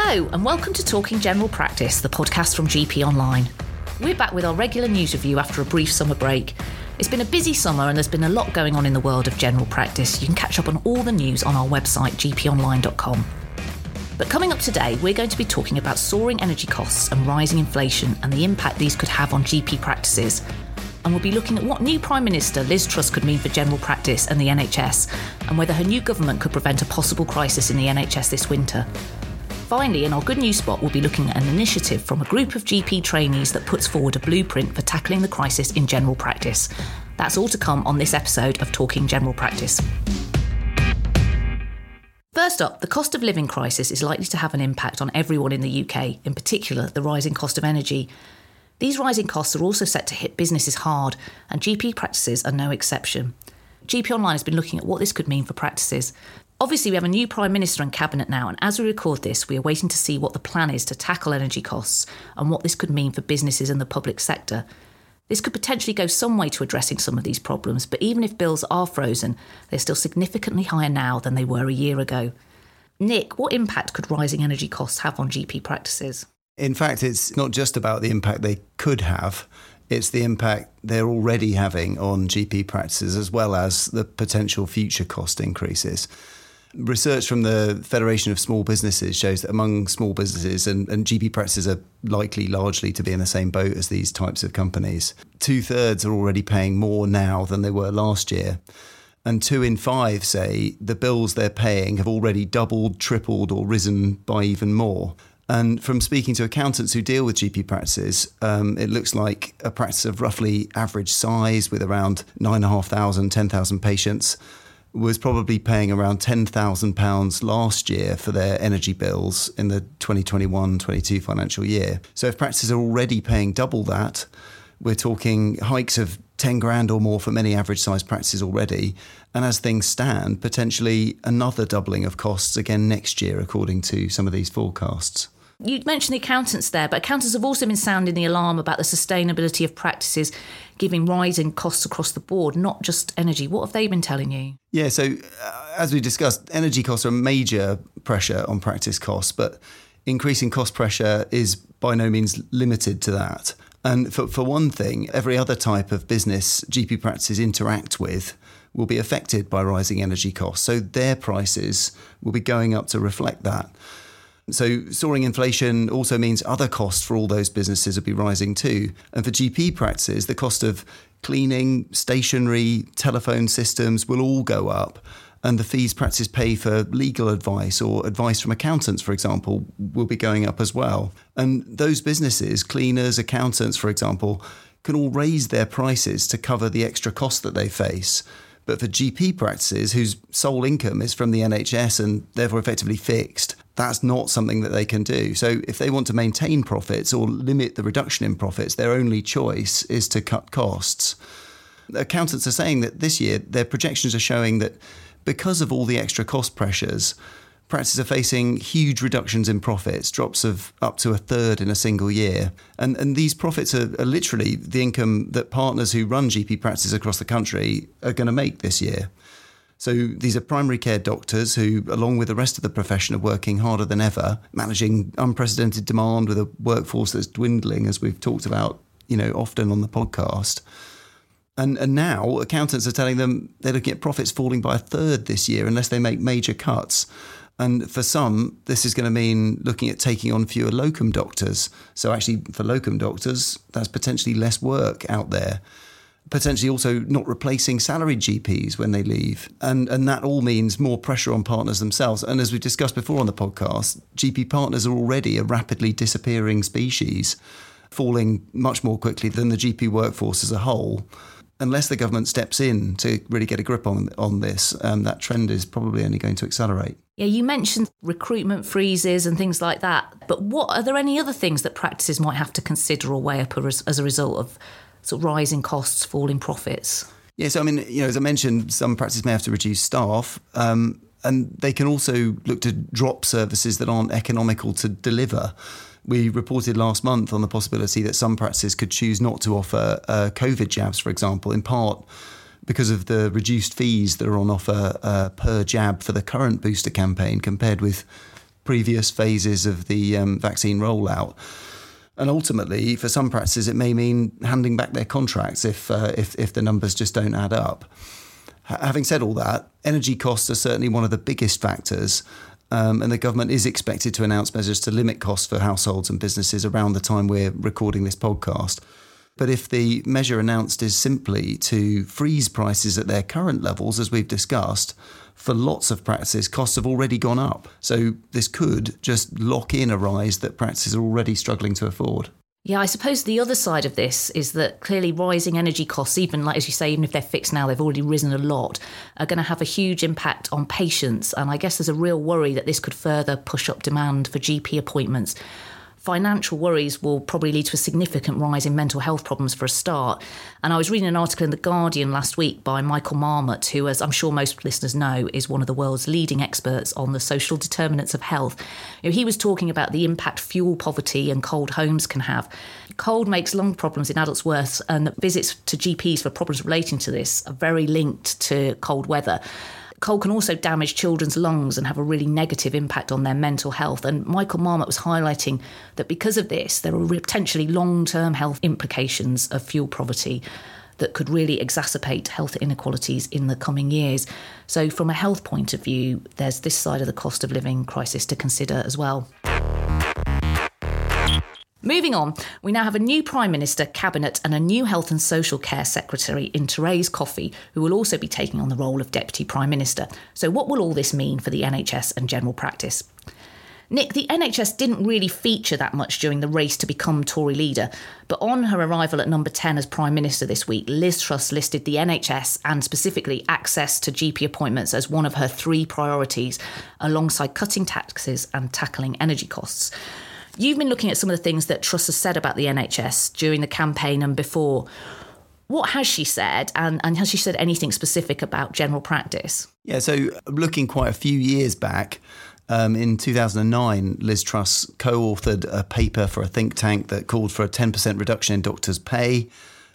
Hello, and welcome to Talking General Practice, the podcast from GP Online. We're back with our regular news review after a brief summer break. It's been a busy summer and there's been a lot going on in the world of general practice. You can catch up on all the news on our website, gponline.com. But coming up today, we're going to be talking about soaring energy costs and rising inflation and the impact these could have on GP practices. And we'll be looking at what new Prime Minister Liz Truss could mean for general practice and the NHS, and whether her new government could prevent a possible crisis in the NHS this winter. Finally, in our good news spot, we'll be looking at an initiative from a group of GP trainees that puts forward a blueprint for tackling the crisis in general practice. That's all to come on this episode of Talking General Practice. First up, the cost of living crisis is likely to have an impact on everyone in the UK, in particular the rising cost of energy. These rising costs are also set to hit businesses hard, and GP practices are no exception. GP Online has been looking at what this could mean for practices. Obviously, we have a new Prime Minister and Cabinet now, and as we record this, we are waiting to see what the plan is to tackle energy costs and what this could mean for businesses and the public sector. This could potentially go some way to addressing some of these problems, but even if bills are frozen, they're still significantly higher now than they were a year ago. Nick, what impact could rising energy costs have on GP practices? In fact, it's not just about the impact they could have, it's the impact they're already having on GP practices as well as the potential future cost increases. Research from the Federation of Small Businesses shows that among small businesses, and, and GP practices are likely largely to be in the same boat as these types of companies, two thirds are already paying more now than they were last year. And two in five say the bills they're paying have already doubled, tripled, or risen by even more. And from speaking to accountants who deal with GP practices, um, it looks like a practice of roughly average size with around 9,500, 10,000 patients was probably paying around £10,000 last year for their energy bills in the 2021 22 financial year. So if practices are already paying double that, we're talking hikes of 10 grand or more for many average sized practices already. And as things stand, potentially another doubling of costs again next year, according to some of these forecasts. You mentioned the accountants there, but accountants have also been sounding the alarm about the sustainability of practices giving rising costs across the board, not just energy. What have they been telling you? Yeah, so uh, as we discussed, energy costs are a major pressure on practice costs, but increasing cost pressure is by no means limited to that. And for, for one thing, every other type of business GP practices interact with will be affected by rising energy costs. So their prices will be going up to reflect that. So, soaring inflation also means other costs for all those businesses will be rising too. And for GP practices, the cost of cleaning, stationery, telephone systems will all go up. And the fees practices pay for legal advice or advice from accountants, for example, will be going up as well. And those businesses, cleaners, accountants, for example, can all raise their prices to cover the extra costs that they face. But for GP practices whose sole income is from the NHS and therefore effectively fixed, that's not something that they can do. So if they want to maintain profits or limit the reduction in profits, their only choice is to cut costs. Accountants are saying that this year their projections are showing that because of all the extra cost pressures, practices are facing huge reductions in profits, drops of up to a third in a single year. And, and these profits are, are literally the income that partners who run GP practices across the country are going to make this year. So these are primary care doctors who, along with the rest of the profession, are working harder than ever, managing unprecedented demand with a workforce that's dwindling, as we've talked about, you know, often on the podcast. And, and now accountants are telling them they're looking at profits falling by a third this year unless they make major cuts. And for some, this is going to mean looking at taking on fewer locum doctors. So, actually, for locum doctors, that's potentially less work out there potentially also not replacing salaried GPs when they leave. And, and that all means more pressure on partners themselves. And as we've discussed before on the podcast, GP partners are already a rapidly disappearing species, falling much more quickly than the GP workforce as a whole. Unless the government steps in to really get a grip on, on this, um, that trend is probably only going to accelerate. Yeah, you mentioned recruitment freezes and things like that. But what are there any other things that practices might have to consider or weigh up as, as a result of sort of rising costs, falling profits? Yeah, so I mean, you know, as I mentioned, some practices may have to reduce staff. Um, and they can also look to drop services that aren't economical to deliver. We reported last month on the possibility that some practices could choose not to offer uh, COVID jabs, for example, in part because of the reduced fees that are on offer uh, per jab for the current booster campaign compared with previous phases of the um, vaccine rollout. And ultimately, for some practices, it may mean handing back their contracts if, uh, if, if the numbers just don't add up. H- having said all that, energy costs are certainly one of the biggest factors. Um, and the government is expected to announce measures to limit costs for households and businesses around the time we're recording this podcast. But if the measure announced is simply to freeze prices at their current levels, as we've discussed, for lots of practices, costs have already gone up. So this could just lock in a rise that practices are already struggling to afford. Yeah, I suppose the other side of this is that clearly rising energy costs, even like as you say, even if they're fixed now, they've already risen a lot, are going to have a huge impact on patients. And I guess there's a real worry that this could further push up demand for GP appointments financial worries will probably lead to a significant rise in mental health problems for a start. And I was reading an article in The Guardian last week by Michael Marmot, who, as I'm sure most listeners know, is one of the world's leading experts on the social determinants of health. You know, he was talking about the impact fuel poverty and cold homes can have. Cold makes lung problems in adults worse, and visits to GPs for problems relating to this are very linked to cold weather coal can also damage children's lungs and have a really negative impact on their mental health. And Michael Marmot was highlighting that because of this, there are potentially long term health implications of fuel poverty that could really exacerbate health inequalities in the coming years. So, from a health point of view, there's this side of the cost of living crisis to consider as well. Moving on, we now have a new Prime Minister, Cabinet, and a new Health and Social Care Secretary in Therese Coffey, who will also be taking on the role of Deputy Prime Minister. So, what will all this mean for the NHS and general practice? Nick, the NHS didn't really feature that much during the race to become Tory leader, but on her arrival at number 10 as Prime Minister this week, Liz Truss listed the NHS and specifically access to GP appointments as one of her three priorities, alongside cutting taxes and tackling energy costs. You've been looking at some of the things that Truss has said about the NHS during the campaign and before. What has she said, and, and has she said anything specific about general practice? Yeah, so looking quite a few years back, um, in 2009, Liz Truss co authored a paper for a think tank that called for a 10% reduction in doctors' pay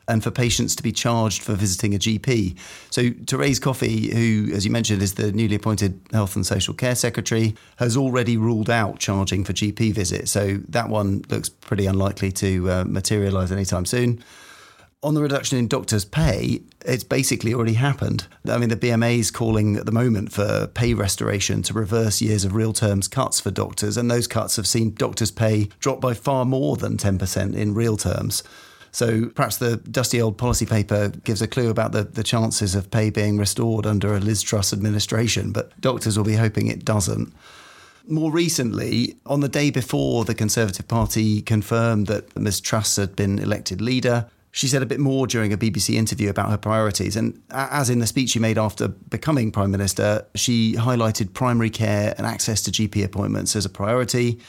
and for patients to be charged for visiting a GP. So Therese Coffey, who, as you mentioned, is the newly appointed Health and Social Care Secretary, has already ruled out charging for GP visits. So that one looks pretty unlikely to uh, materialise anytime soon. On the reduction in doctors' pay, it's basically already happened. I mean, the BMA is calling at the moment for pay restoration to reverse years of real terms cuts for doctors, and those cuts have seen doctors' pay drop by far more than 10% in real terms. So perhaps the dusty old policy paper gives a clue about the, the chances of pay being restored under a Liz Truss administration, but doctors will be hoping it doesn't. More recently, on the day before the Conservative Party confirmed that Ms Truss had been elected leader, she said a bit more during a BBC interview about her priorities. And as in the speech she made after becoming Prime Minister, she highlighted primary care and access to GP appointments as a priority.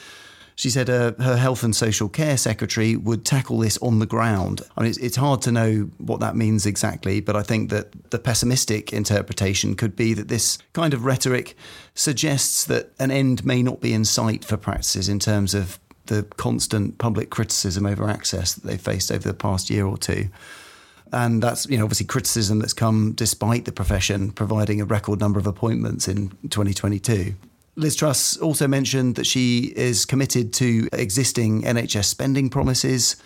She said uh, her health and social care secretary would tackle this on the ground. I mean, it's, it's hard to know what that means exactly, but I think that the pessimistic interpretation could be that this kind of rhetoric suggests that an end may not be in sight for practices in terms of the constant public criticism over access that they've faced over the past year or two. And that's, you know, obviously criticism that's come despite the profession providing a record number of appointments in 2022. Liz Truss also mentioned that she is committed to existing NHS spending promises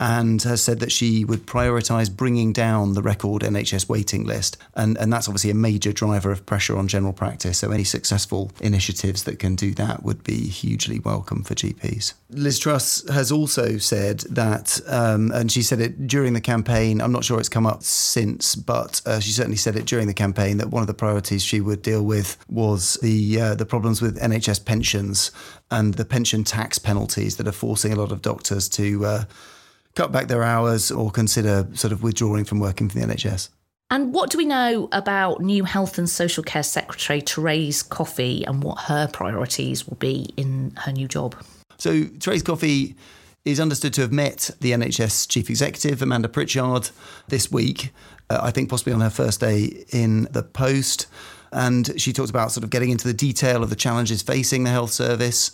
and has said that she would prioritise bringing down the record NHS waiting list. And, and that's obviously a major driver of pressure on general practice. So any successful initiatives that can do that would be hugely welcome for GPs. Liz Truss has also said that, um, and she said it during the campaign, I'm not sure it's come up since, but uh, she certainly said it during the campaign that one of the priorities she would deal with was the, uh, the problems with NHS pensions and the pension tax penalties that are forcing a lot of doctors to. Uh, cut back their hours or consider sort of withdrawing from working for the NHS. And what do we know about new Health and Social Care Secretary Therese Coffey and what her priorities will be in her new job? So, Therese Coffey is understood to have met the NHS Chief Executive, Amanda Pritchard, this week, uh, I think possibly on her first day in the post. And she talked about sort of getting into the detail of the challenges facing the health service.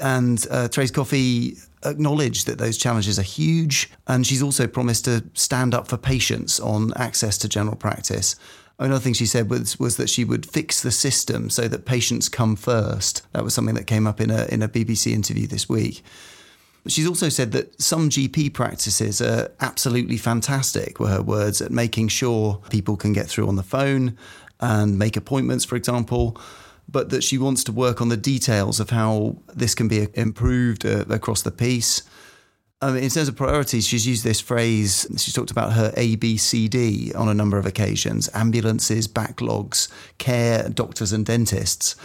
And uh, Therese Coffey acknowledged that those challenges are huge. And she's also promised to stand up for patients on access to general practice. Another thing she said was, was that she would fix the system so that patients come first. That was something that came up in a, in a BBC interview this week. She's also said that some GP practices are absolutely fantastic, were her words, at making sure people can get through on the phone and make appointments, for example but that she wants to work on the details of how this can be improved uh, across the piece. Mean, in terms of priorities, she's used this phrase. She's talked about her ABCD on a number of occasions ambulances, backlogs, care, doctors, and dentists.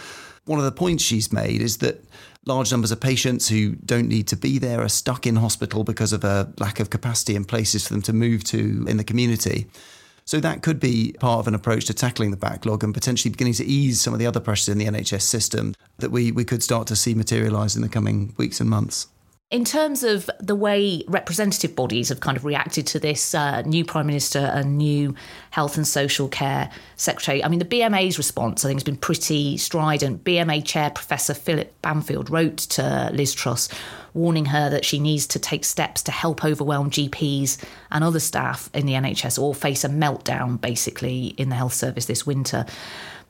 One of the points she's made is that large numbers of patients who don't need to be there are stuck in hospital because of a lack of capacity and places for them to move to in the community. So that could be part of an approach to tackling the backlog and potentially beginning to ease some of the other pressures in the NHS system that we, we could start to see materialise in the coming weeks and months. In terms of the way representative bodies have kind of reacted to this uh, new Prime Minister and new Health and Social Care Secretary, I mean, the BMA's response, I think, has been pretty strident. BMA Chair Professor Philip Banfield wrote to Liz Truss warning her that she needs to take steps to help overwhelm GPs and other staff in the NHS or face a meltdown, basically, in the health service this winter.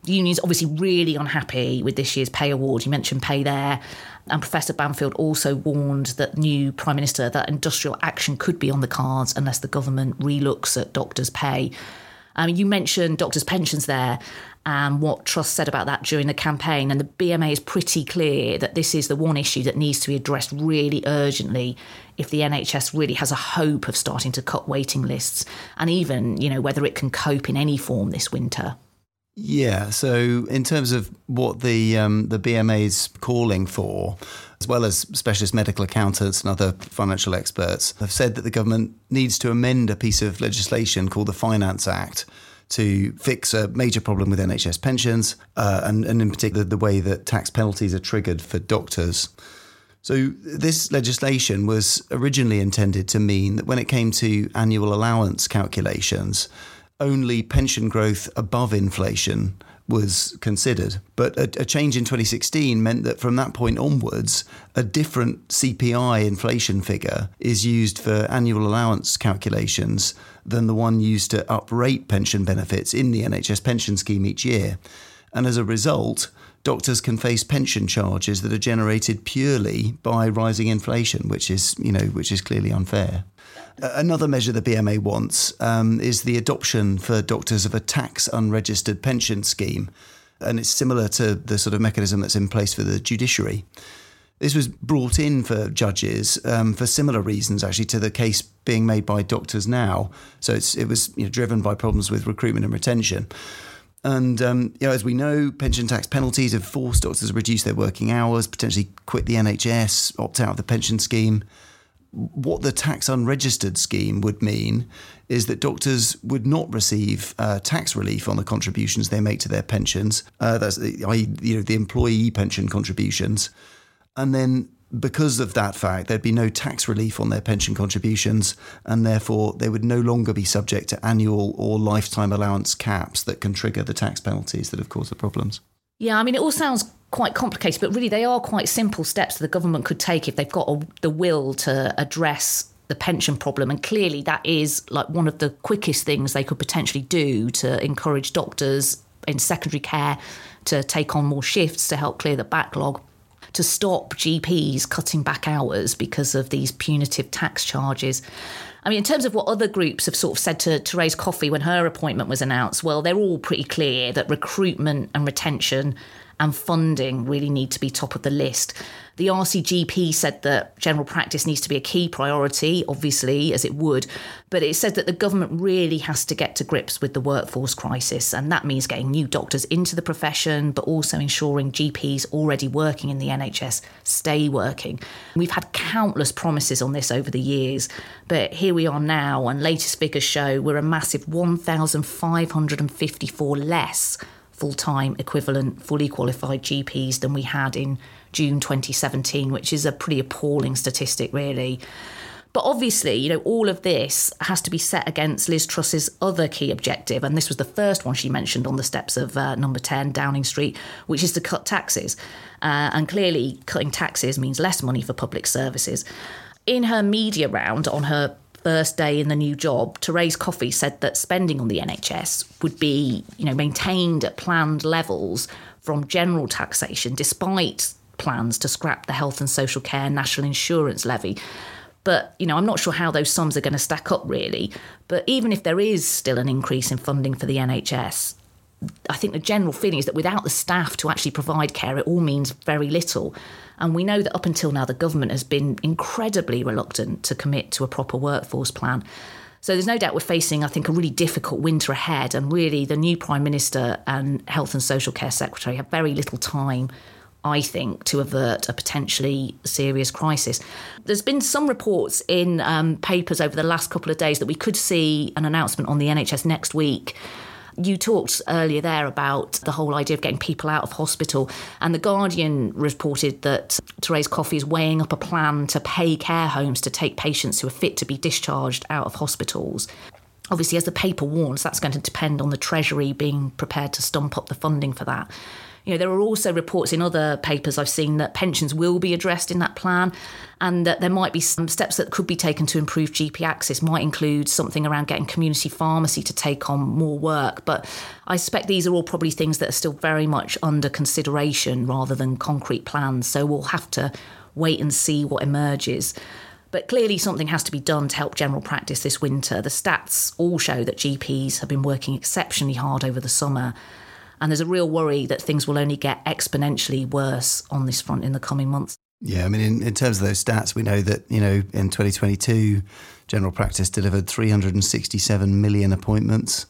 The union's obviously really unhappy with this year's pay award. You mentioned pay there. And Professor Banfield also warned that new Prime Minister that industrial action could be on the cards unless the government relooks at doctors' pay. Um, you mentioned doctors' pensions there and what Truss said about that during the campaign. And the BMA is pretty clear that this is the one issue that needs to be addressed really urgently if the NHS really has a hope of starting to cut waiting lists and even, you know, whether it can cope in any form this winter. Yeah. So in terms of what the um, the BMA is calling for, as well as specialist medical accountants and other financial experts, have said that the government needs to amend a piece of legislation called the Finance Act to fix a major problem with NHS pensions, uh, and, and in particular the way that tax penalties are triggered for doctors. So, this legislation was originally intended to mean that when it came to annual allowance calculations, only pension growth above inflation was considered. But a, a, change in 2016 meant that from that point onwards, a different CPI inflation figure is used for annual allowance calculations than the one used to uprate pension benefits in the NHS pension scheme each year. And as a result, doctors can face pension charges that are generated purely by rising inflation, which is, you know, which is clearly unfair. Another measure the BMA wants um, is the adoption for doctors of a tax unregistered pension scheme. And it's similar to the sort of mechanism that's in place for the judiciary. This was brought in for judges um, for similar reasons, actually, to the case being made by doctors now. So it was you know, driven by problems with recruitment and retention. And um, you know, as we know, pension tax penalties have forced doctors to reduce their working hours, potentially quit the NHS, opt out of the pension scheme what the tax unregistered scheme would mean is that doctors would not receive uh, tax relief on the contributions they make to their pensions. Uh, that's the, you know, the employee pension contributions. And then because of that fact, there'd be no tax relief on their pension contributions, and therefore they would no longer be subject to annual or lifetime allowance caps that can trigger the tax penalties that have caused the problems. Yeah, I mean, it all sounds quite complicated, but really they are quite simple steps that the government could take if they've got a, the will to address the pension problem. And clearly, that is like one of the quickest things they could potentially do to encourage doctors in secondary care to take on more shifts to help clear the backlog. To stop GPs cutting back hours because of these punitive tax charges. I mean, in terms of what other groups have sort of said to Therese Coffey when her appointment was announced, well, they're all pretty clear that recruitment and retention and funding really need to be top of the list. The RCGP said that general practice needs to be a key priority, obviously, as it would, but it said that the government really has to get to grips with the workforce crisis, and that means getting new doctors into the profession, but also ensuring GPs already working in the NHS stay working. We've had countless promises on this over the years, but here we are now, and latest figures show we're a massive 1,554 less full time equivalent, fully qualified GPs than we had in June 2017, which is a pretty appalling statistic, really. But obviously, you know, all of this has to be set against Liz Truss's other key objective, and this was the first one she mentioned on the steps of uh, number 10 Downing Street, which is to cut taxes. Uh, and clearly, cutting taxes means less money for public services. In her media round on her first day in the new job, Therese Coffey said that spending on the NHS would be, you know, maintained at planned levels from general taxation, despite plans to scrap the health and social care national insurance levy. But, you know, I'm not sure how those sums are going to stack up really. But even if there is still an increase in funding for the NHS, I think the general feeling is that without the staff to actually provide care, it all means very little. And we know that up until now, the government has been incredibly reluctant to commit to a proper workforce plan. So there's no doubt we're facing, I think, a really difficult winter ahead. And really, the new Prime Minister and Health and Social Care Secretary have very little time I think, to avert a potentially serious crisis. There's been some reports in um, papers over the last couple of days that we could see an announcement on the NHS next week. You talked earlier there about the whole idea of getting people out of hospital, and The Guardian reported that Therese Coffey is weighing up a plan to pay care homes to take patients who are fit to be discharged out of hospitals. Obviously, as the paper warns, that's going to depend on the Treasury being prepared to stump up the funding for that. You know, there are also reports in other papers I've seen that pensions will be addressed in that plan and that there might be some steps that could be taken to improve GP access, might include something around getting community pharmacy to take on more work. But I suspect these are all probably things that are still very much under consideration rather than concrete plans. So we'll have to wait and see what emerges. But clearly, something has to be done to help general practice this winter. The stats all show that GPs have been working exceptionally hard over the summer. And there's a real worry that things will only get exponentially worse on this front in the coming months. Yeah, I mean, in, in terms of those stats, we know that, you know, in 2022, general practice delivered 367 million appointments,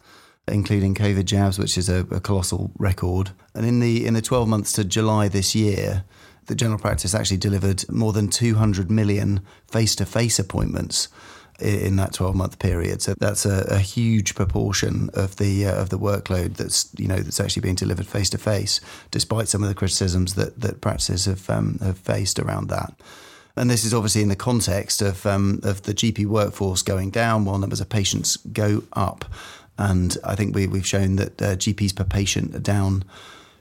including COVID jabs, which is a, a colossal record. And in the in the 12 months to July this year, the general practice actually delivered more than 200 million face to face appointments in that 12 month period. So that's a, a huge proportion of the uh, of the workload that's you know that's actually being delivered face to face, despite some of the criticisms that that practices have um, have faced around that. And this is obviously in the context of um, of the GP workforce going down while numbers of patients go up. And I think we, we've shown that uh, GPs per patient are down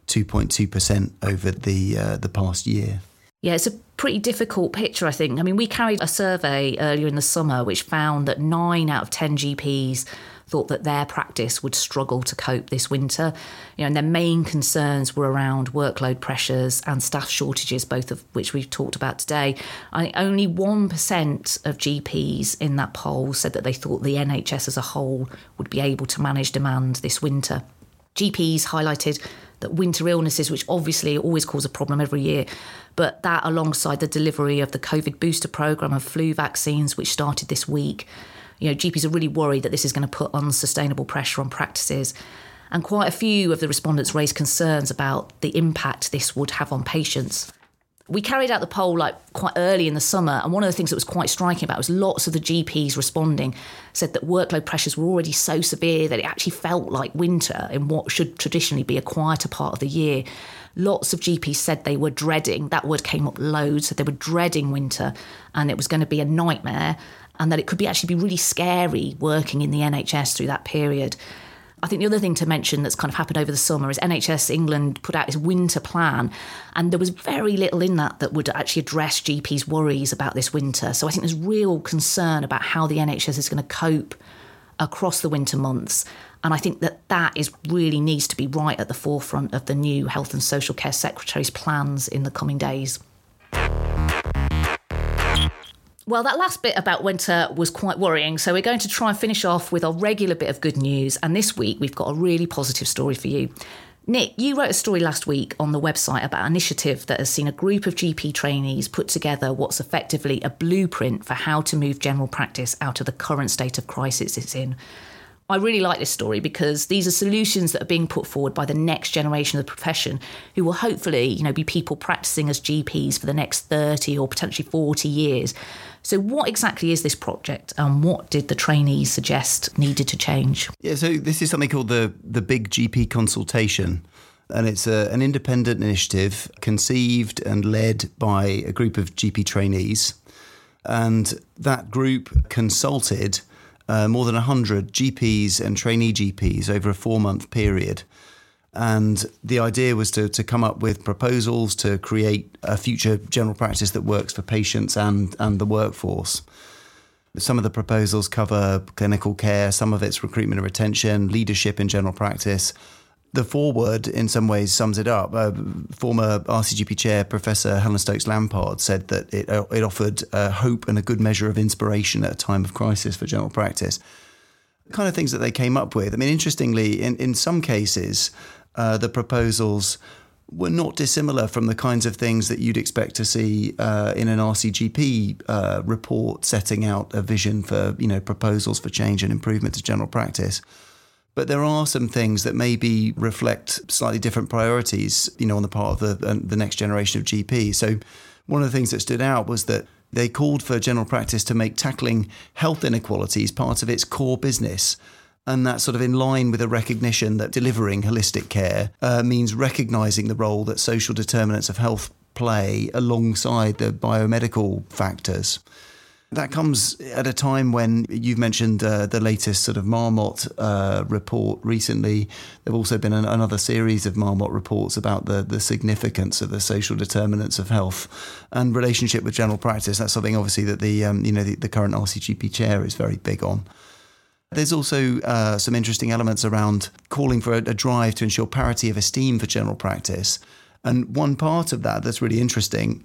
2.2% over the uh, the past year. Yeah, it's a pretty difficult picture, I think. I mean, we carried a survey earlier in the summer which found that nine out of 10 GPs thought that their practice would struggle to cope this winter. You know, and their main concerns were around workload pressures and staff shortages, both of which we've talked about today. I only 1% of GPs in that poll said that they thought the NHS as a whole would be able to manage demand this winter. GPs highlighted that winter illnesses, which obviously always cause a problem every year, but that alongside the delivery of the COVID booster program of flu vaccines, which started this week, you know, GPs are really worried that this is going to put unsustainable pressure on practices. And quite a few of the respondents raised concerns about the impact this would have on patients we carried out the poll like quite early in the summer, and one of the things that was quite striking about it was lots of the GPs responding said that workload pressures were already so severe that it actually felt like winter in what should traditionally be a quieter part of the year. Lots of GPs said they were dreading that word came up loads, that they were dreading winter, and it was going to be a nightmare, and that it could be actually be really scary working in the NHS through that period. I think the other thing to mention that's kind of happened over the summer is NHS England put out its winter plan, and there was very little in that that would actually address GPs' worries about this winter. So I think there's real concern about how the NHS is going to cope across the winter months. And I think that that is really needs to be right at the forefront of the new Health and Social Care Secretary's plans in the coming days. Well, that last bit about winter was quite worrying. So, we're going to try and finish off with our regular bit of good news. And this week, we've got a really positive story for you. Nick, you wrote a story last week on the website about an initiative that has seen a group of GP trainees put together what's effectively a blueprint for how to move general practice out of the current state of crisis it's in. I really like this story because these are solutions that are being put forward by the next generation of the profession who will hopefully, you know, be people practicing as GPs for the next 30 or potentially 40 years. So what exactly is this project and what did the trainees suggest needed to change? Yeah, so this is something called the the Big GP consultation and it's a, an independent initiative conceived and led by a group of GP trainees. And that group consulted uh, more than 100 GPs and trainee GPs over a four month period. And the idea was to, to come up with proposals to create a future general practice that works for patients and, and the workforce. Some of the proposals cover clinical care, some of it's recruitment and retention, leadership in general practice. The foreword, in some ways, sums it up. Uh, former RCGP chair Professor Helen Stokes Lampard said that it, uh, it offered uh, hope and a good measure of inspiration at a time of crisis for general practice. The kind of things that they came up with. I mean, interestingly, in, in some cases, uh, the proposals were not dissimilar from the kinds of things that you'd expect to see uh, in an RCGP uh, report setting out a vision for you know proposals for change and improvement to general practice. But there are some things that maybe reflect slightly different priorities, you know, on the part of the uh, the next generation of GP. So one of the things that stood out was that they called for general practice to make tackling health inequalities part of its core business. And that's sort of in line with a recognition that delivering holistic care uh, means recognizing the role that social determinants of health play alongside the biomedical factors. That comes at a time when you've mentioned uh, the latest sort of Marmot uh, report recently. There have also been an, another series of Marmot reports about the, the significance of the social determinants of health and relationship with general practice. That's something obviously that the um, you know the, the current RCGP chair is very big on. There's also uh, some interesting elements around calling for a, a drive to ensure parity of esteem for general practice. And one part of that that's really interesting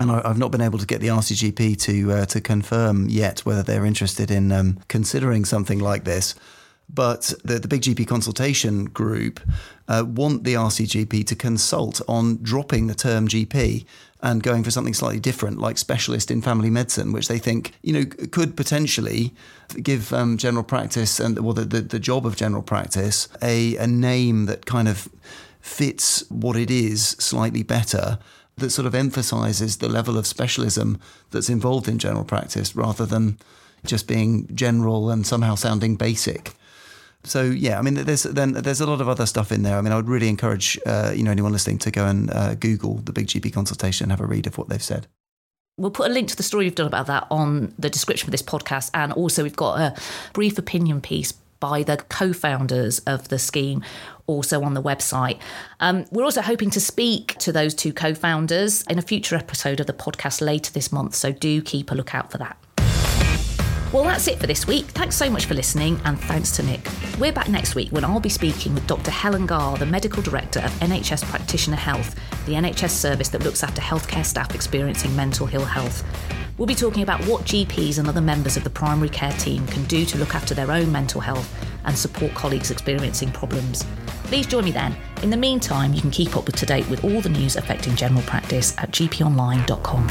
and I, have not been able to get the RCGP to uh, to confirm yet whether they're interested in um, considering something like this. But the, the Big GP consultation group uh, want the RCGP to consult on dropping the term GP and going for something slightly different, like specialist in family medicine, which they think you know could potentially give um, general practice and well the, the, the job of general practice a, a name that kind of fits what it is slightly better that sort of emphasizes the level of specialism that's involved in general practice rather than just being general and somehow sounding basic so yeah, I mean, there's then there's a lot of other stuff in there. I mean, I would really encourage uh, you know anyone listening to go and uh, Google the Big GP consultation and have a read of what they've said. We'll put a link to the story you've done about that on the description of this podcast, and also we've got a brief opinion piece by the co-founders of the scheme also on the website. Um, we're also hoping to speak to those two co-founders in a future episode of the podcast later this month, so do keep a lookout for that. Well, that's it for this week. Thanks so much for listening, and thanks to Nick. We're back next week when I'll be speaking with Dr. Helen Garr, the Medical Director of NHS Practitioner Health, the NHS service that looks after healthcare staff experiencing mental ill health. We'll be talking about what GPs and other members of the primary care team can do to look after their own mental health and support colleagues experiencing problems. Please join me then. In the meantime, you can keep up to date with all the news affecting general practice at gponline.com.